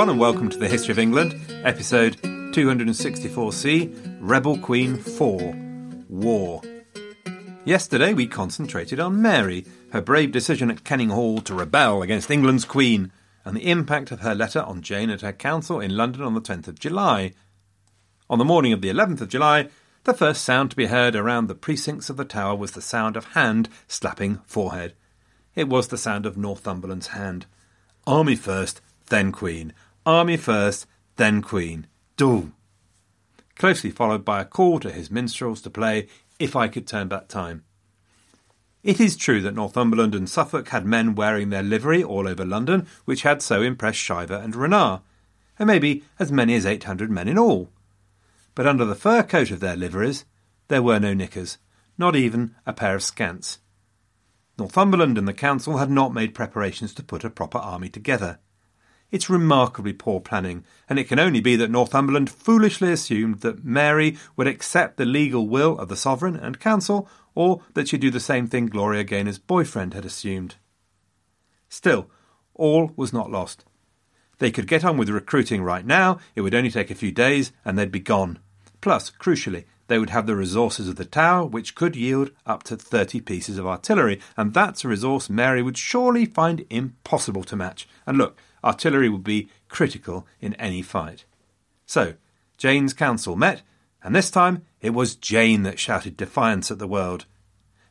everyone, and welcome to the History of England, episode 264c Rebel Queen 4 War. Yesterday, we concentrated on Mary, her brave decision at Kenninghall to rebel against England's Queen, and the impact of her letter on Jane at her council in London on the 10th of July. On the morning of the 11th of July, the first sound to be heard around the precincts of the Tower was the sound of hand slapping forehead. It was the sound of Northumberland's hand. Army first, then Queen. Army first, then Queen. Do. Closely followed by a call to his minstrels to play If I Could Turn Back Time. It is true that Northumberland and Suffolk had men wearing their livery all over London, which had so impressed Scheyfve and Renard, and maybe as many as eight hundred men in all. But under the fur coat of their liveries, there were no knickers, not even a pair of scants. Northumberland and the council had not made preparations to put a proper army together. It's remarkably poor planning, and it can only be that Northumberland foolishly assumed that Mary would accept the legal will of the sovereign and council, or that she'd do the same thing Gloria Gaynor's boyfriend had assumed. Still, all was not lost. They could get on with recruiting right now, it would only take a few days, and they'd be gone. Plus, crucially, they would have the resources of the tower, which could yield up to 30 pieces of artillery, and that's a resource Mary would surely find impossible to match. And look, artillery would be critical in any fight. So, Jane's council met, and this time it was Jane that shouted defiance at the world.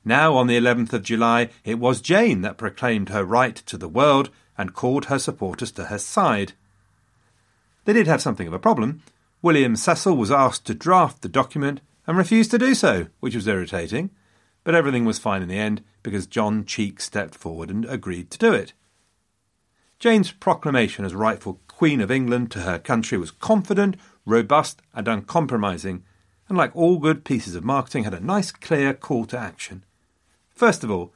Now, on the 11th of July, it was Jane that proclaimed her right to the world and called her supporters to her side. They did have something of a problem. William Cecil was asked to draft the document and refused to do so, which was irritating, but everything was fine in the end because John Cheke stepped forward and agreed to do it. Jane's proclamation as rightful Queen of England to her country was confident, robust, and uncompromising, and like all good pieces of marketing, had a nice, clear call to action. First of all,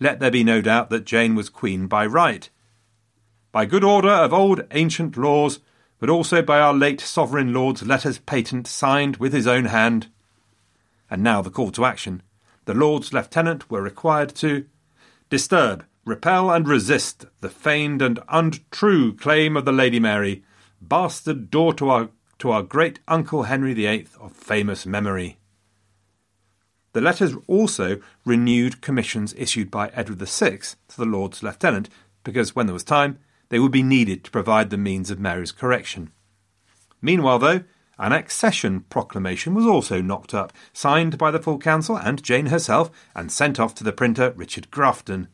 let there be no doubt that Jane was Queen by right. By good order of old ancient laws, but also by our late sovereign lord's letters patent signed with his own hand. And now the call to action. The Lords Lieutenant were required to disturb, repel and resist the feigned and untrue claim of the Lady Mary, bastard daughter to our, to our great uncle Henry VIII of famous memory. The letters also renewed commissions issued by Edward VI to the Lords Lieutenant, because when there was time, they would be needed to provide the means of Mary's correction. Meanwhile, though, an accession proclamation was also knocked up, signed by the full council and Jane herself, and sent off to the printer Richard Grafton.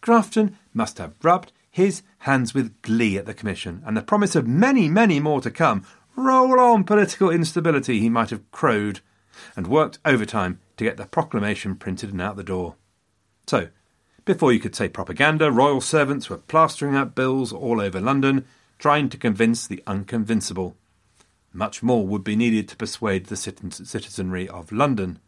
Grafton must have rubbed his hands with glee at the commission, and the promise of many, many more to come. Roll on, political instability, he might have crowed, and worked overtime to get the proclamation printed and out the door. So, before you could say propaganda, royal servants were plastering up bills all over London, trying to convince the unconvincible. Much more would be needed to persuade the citizenry of London.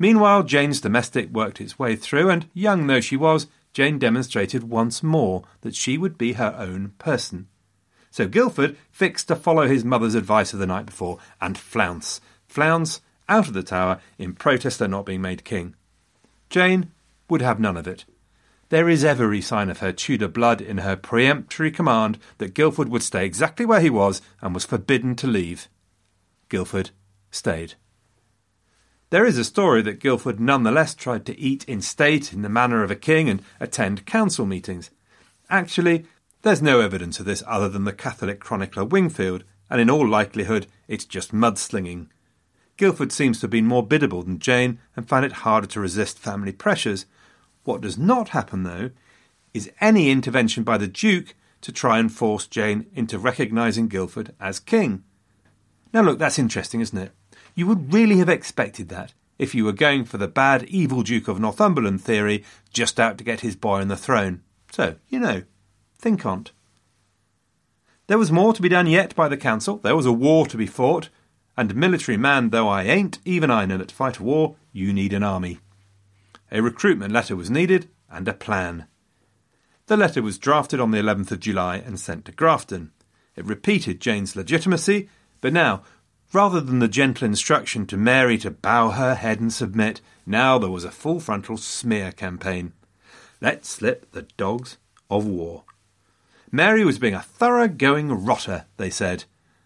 Meanwhile, Jane's domestic worked its way through, and young though she was, Jane demonstrated once more that she would be her own person. So Guilford fixed to follow his mother's advice of the night before and flounce, flounce out of the tower in protest at not being made king. Jane would have none of it. There is every sign of her Tudor blood in her peremptory command that Guilford would stay exactly where he was and was forbidden to leave. Guilford stayed. There is a story that Guildford nonetheless tried to eat in state in the manner of a king and attend council meetings. Actually, there's no evidence of this other than the Catholic chronicler Wingfield, and in all likelihood it's just mudslinging. Guildford seems to have been more biddable than Jane and found it harder to resist family pressures. What does not happen, though, is any intervention by the Duke to try and force Jane into recognising Guildford as king. Now, look, that's interesting, isn't it? You would really have expected that if you were going for the bad, evil Duke of Northumberland theory, just out to get his boy on the throne. So, you know, think on't. There was more to be done yet by the council. There was a war to be fought, and military man though I ain't, even I know that to fight a war, you need an army. A recruitment letter was needed, and a plan. The letter was drafted on the 11th of July and sent to Grafton. It repeated Jane's legitimacy, but now, rather than the gentle instruction to Mary to bow her head and submit, now there was a full frontal smear campaign. Let's slip the dogs of war. Mary was being a thorough going rotter, they said,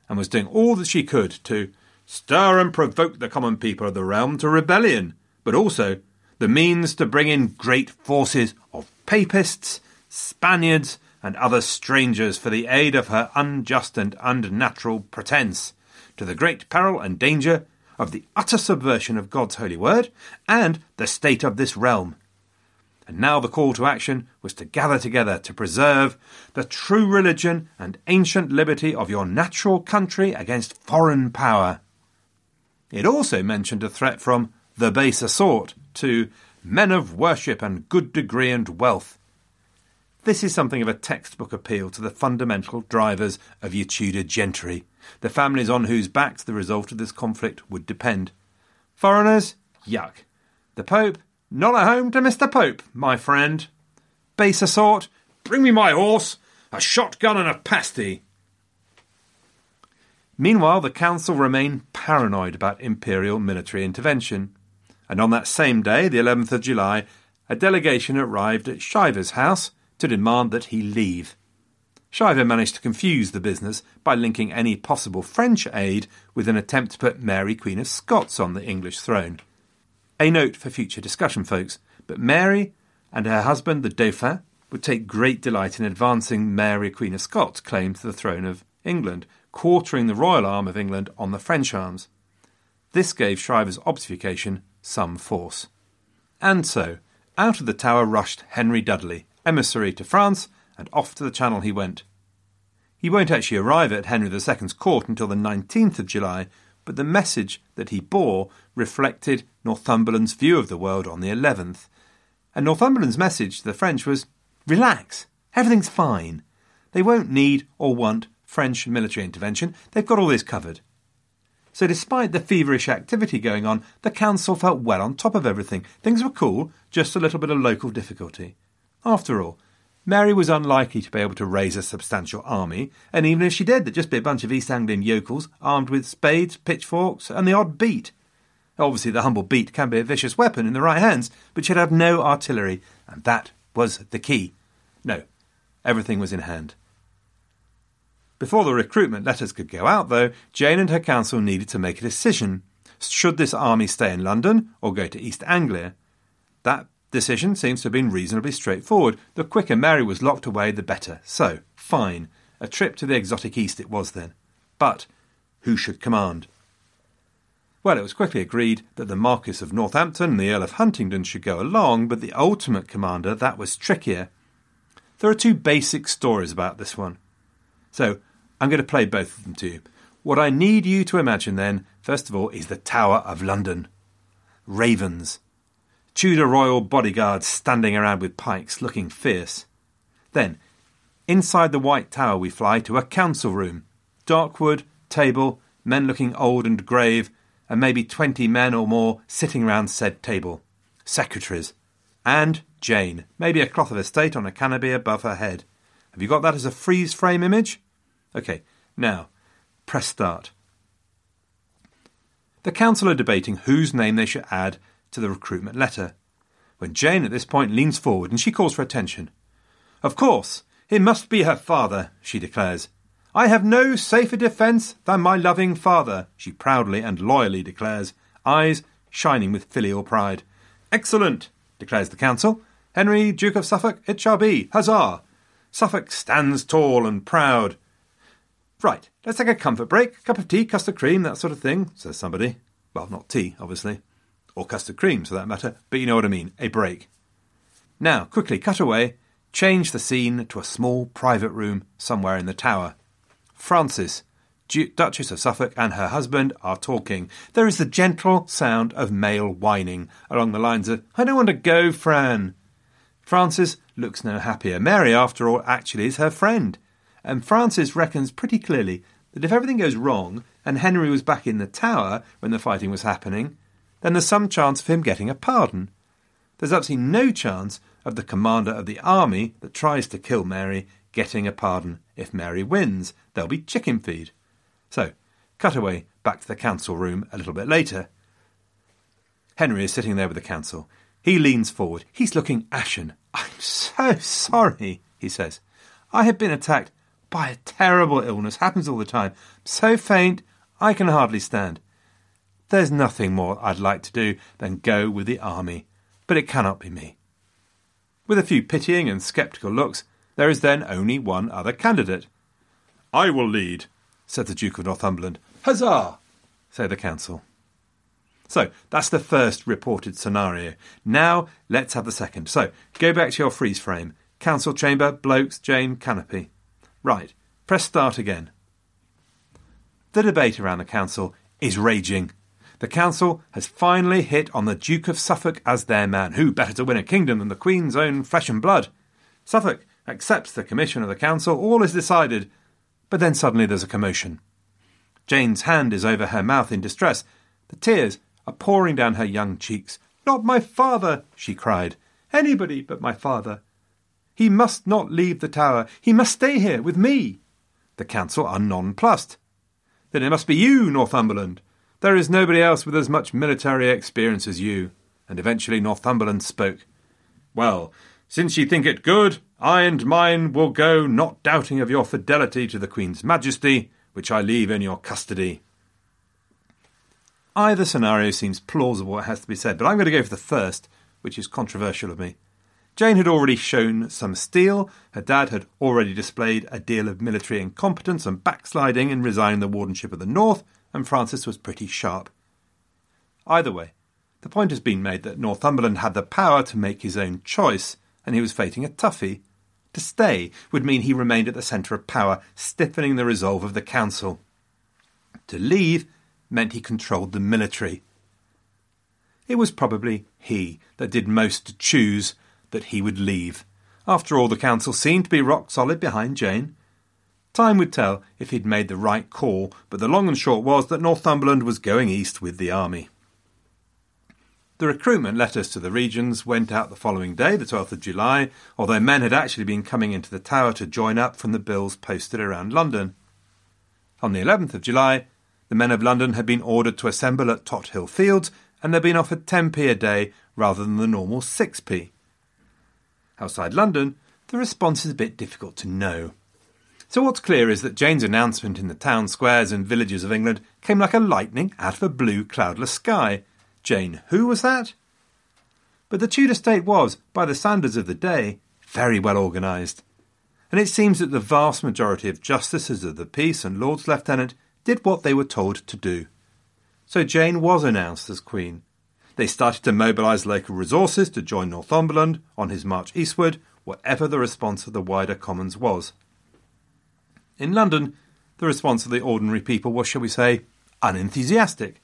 and was doing all that she could to stir and provoke the common people of the realm to rebellion, but also the means to bring in great forces of papists, Spaniards, and other strangers for the aid of her unjust and unnatural pretence, to the great peril and danger of the utter subversion of God's holy word and the state of this realm. And now the call to action was to gather together to preserve the true religion and ancient liberty of your natural country against foreign power. It also mentioned a threat from the baser sort to men of worship and good degree and wealth. This is something of a textbook appeal to the fundamental drivers of your Tudor gentry, the families on whose backs the result of this conflict would depend. Foreigners? Yuck. The Pope? Not at home to Mr. Pope, my friend. Baser sort? Bring me my horse, a shotgun, and a pasty. Meanwhile, the council remained paranoid about imperial military intervention. And on that same day, the 11th of July, a delegation arrived at Scheyfve's house to demand that he leave. Scheyfve managed to confuse the business by linking any possible French aid with an attempt to put Mary Queen of Scots on the English throne. A note for future discussion, folks, but Mary and her husband, the Dauphin, would take great delight in advancing Mary Queen of Scots' claim to the throne of England, quartering the royal arm of England on the French arms. This gave Scheyfve's obfuscation some force. And so, out of the tower rushed Henry Dudley, emissary to France, and off to the Channel he went. He won't actually arrive at Henry II's court until the 19th of July, but the message that he bore reflected Northumberland's view of the world on the 11th. And Northumberland's message to the French was relax, everything's fine. They won't need or want French military intervention. They've got all this covered. So, despite the feverish activity going on, the council felt well on top of everything. Things were cool, just a little bit of local difficulty. After all, Mary was unlikely to be able to raise a substantial army, and even if she did, there'd just be a bunch of East Anglian yokels armed with spades, pitchforks, and the odd beet. Obviously, the humble beet can be a vicious weapon in the right hands, but she'd have no artillery, and that was the key. No, everything was in hand. Before the recruitment letters could go out, though, Jane and her council needed to make a decision. Should this army stay in London or go to East Anglia? That decision seems to have been reasonably straightforward. The quicker Mary was locked away, the better. So, fine. A trip to the exotic East it was then. But who should command? Well, it was quickly agreed that the Marquis of Northampton and the Earl of Huntingdon should go along, but the ultimate commander, that was trickier. There are two basic stories about this one. So I'm going to play both of them to you. What I need you to imagine then, first of all, is the Tower of London. Ravens. Tudor royal bodyguards standing around with pikes, looking fierce. Then, inside the White Tower, we fly to a council room. Dark wood, table, men looking old and grave, and maybe twenty men or more sitting round said table. Secretaries. And Jane, maybe a cloth of estate on a canopy above her head. Have you got that as a freeze frame image? Okay, now, press start. The council are debating whose name they should add to the recruitment letter. When Jane at this point leans forward and she calls for attention. Of course, it must be her father, she declares. I have no safer defence than my loving father, she proudly and loyally declares, eyes shining with filial pride. Excellent, declares the council. Henry, Duke of Suffolk, it shall be. Huzzah! Suffolk stands tall and proud. Right, let's take a comfort break. Cup of tea, custard cream, that sort of thing, says somebody. Well, not tea, obviously. Or custard cream, for that matter, but you know what I mean a break. Now, quickly cut away, change the scene to a small private room somewhere in the tower. Frances, Duchess of Suffolk, and her husband are talking. There is the gentle sound of male whining along the lines of, I don't want to go, Fran. Frances looks no happier. Mary, after all, actually is her friend. And Frances reckons pretty clearly that if everything goes wrong and Henry was back in the tower when the fighting was happening, then there's some chance of him getting a pardon. There's absolutely no chance of the commander of the army that tries to kill Mary getting a pardon if Mary wins. There'll be chicken feed. So, cut away back to the council room a little bit later. Henry is sitting there with the council. He leans forward. He's looking ashen. I'm so sorry, he says. I have been attacked by a terrible illness. Happens all the time. So faint, I can hardly stand. There's nothing more I'd like to do than go with the army, but it cannot be me. With a few pitying and sceptical looks, there is then only one other candidate. I will lead, said the Duke of Northumberland. Huzzah! say the council. So that's the first reported scenario. Now let's have the second. So go back to your freeze frame. Council chamber, blokes, Jane, canopy. Right, press start again. The debate around the council is raging. The council has finally hit on the Duke of Suffolk as their man. Who better to win a kingdom than the Queen's own flesh and blood? Suffolk accepts the commission of the council. All is decided. But then suddenly there's a commotion. Jane's hand is over her mouth in distress. The tears are pouring down her young cheeks. Not my father, she cried. Anybody but my father. He must not leave the tower. He must stay here with me. The council are nonplussed. Then it must be you, Northumberland. There is nobody else with as much military experience as you. And eventually Northumberland spoke. Well, since ye think it good, I and mine will go, not doubting of your fidelity to the Queen's Majesty, which I leave in your custody. Either scenario seems plausible, it has to be said, but I'm going to go for the first, which is controversial of me. Jane had already shown some steel, her dad had already displayed a deal of military incompetence and backsliding in resigning the wardenship of the North, and Frances was pretty sharp. Either way, the point has been made that Northumberland had the power to make his own choice, and he was facing a toughie. To stay would mean he remained at the centre of power, stiffening the resolve of the council. To leave meant he controlled the military. It was probably he that did most to choose that he would leave. After all, the council seemed to be rock solid behind Jane. Time would tell if he'd made the right call, but the long and short was that Northumberland was going east with the army. The recruitment letters to the regions went out the following day, the 12th of July, although men had actually been coming into the tower to join up from the bills posted around London. On the 11th of July, the men of London had been ordered to assemble at Tothill Fields, and they'd been offered 10p a day rather than the normal 6p. Outside London, the response is a bit difficult to know. So what's clear is that Jane's announcement in the town squares and villages of England came like a lightning out of a blue, cloudless sky. Jane, who was that? But the Tudor state was, by the standards of the day, very well organised. And it seems that the vast majority of justices of the peace and lords lieutenant did what they were told to do. So Jane was announced as Queen. They started to mobilise local resources to join Northumberland on his march eastward, whatever the response of the wider Commons was. In London, the response of the ordinary people was, shall we say, unenthusiastic.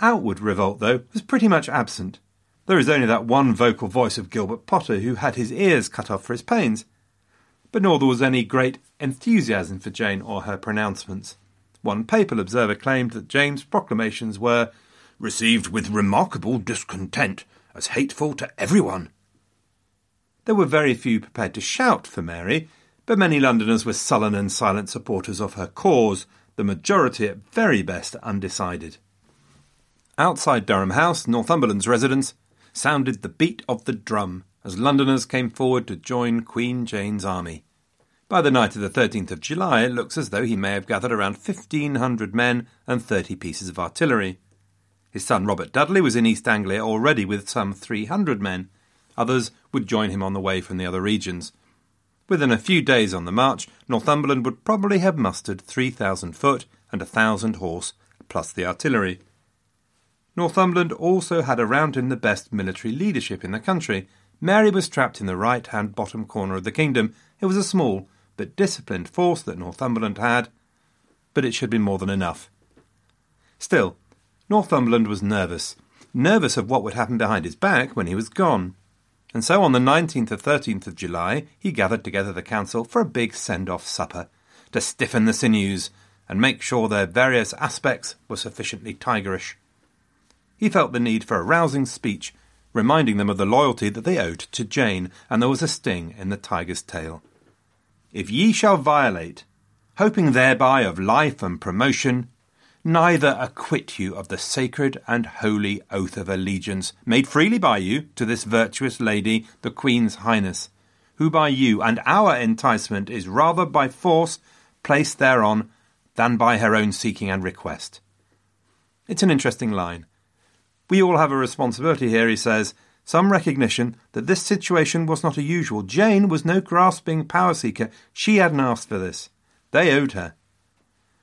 Outward revolt, though, was pretty much absent. There is only that one vocal voice of Gilbert Potter who had his ears cut off for his pains. But nor there was any great enthusiasm for Jane or her pronouncements. One papal observer claimed that Jane's proclamations were received with remarkable discontent, as hateful to everyone. There were very few prepared to shout for Mary, but many Londoners were sullen and silent supporters of her cause, the majority at very best undecided. Outside Durham House, Northumberland's residence, sounded the beat of the drum as Londoners came forward to join Queen Jane's army. By the night of the 13th of July, it looks as though he may have gathered around 1,500 men and 30 pieces of artillery. His son Robert Dudley was in East Anglia already with some 300 men. Others would join him on the way from the other regions. Within a few days on the march, Northumberland would probably have mustered 3,000 foot and a 1,000 horse, plus the artillery. Northumberland also had around him the best military leadership in the country. Mary was trapped in the right hand bottom corner of the kingdom. It was a small but disciplined force that Northumberland had, but it should be more than enough. Still, Northumberland was nervous, nervous of what would happen behind his back when he was gone. And so on the 19th or 13th of July, he gathered together the council for a big send off supper to stiffen the sinews and make sure their various aspects were sufficiently tigerish. He felt the need for a rousing speech, reminding them of the loyalty that they owed to Jane, and there was a sting in the tiger's tail. If ye shall violate, hoping thereby of life and promotion, neither acquit you of the sacred and holy oath of allegiance made freely by you to this virtuous lady, the Queen's Highness, who by you and our enticement is rather by force placed thereon than by her own seeking and request. It's an interesting line. We all have a responsibility here, he says, some recognition that this situation was not a usual. Jane was no grasping power seeker. She hadn't asked for this. They owed her.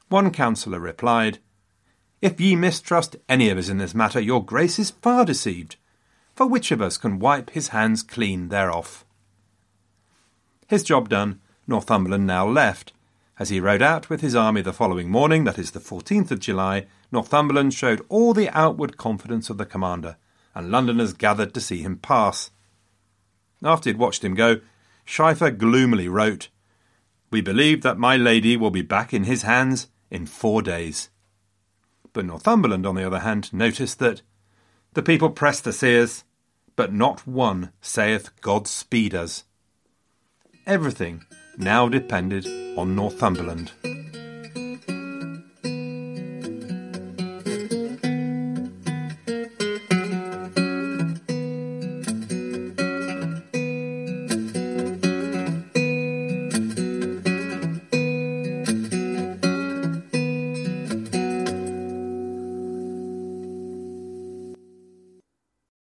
One counsellor replied, If ye mistrust any of us in this matter, your grace is far deceived. For which of us can wipe his hands clean thereof? His job done, Northumberland now left. As he rode out with his army the following morning, that is the 14th of July, Northumberland showed all the outward confidence of the commander, and Londoners gathered to see him pass. After he had watched him go, Scheyfve gloomily wrote, We believe that my lady will be back in his hands in four days. But Northumberland, on the other hand, noticed that the people press the seers, but not one saith God speed us. Everything now depended on Northumberland.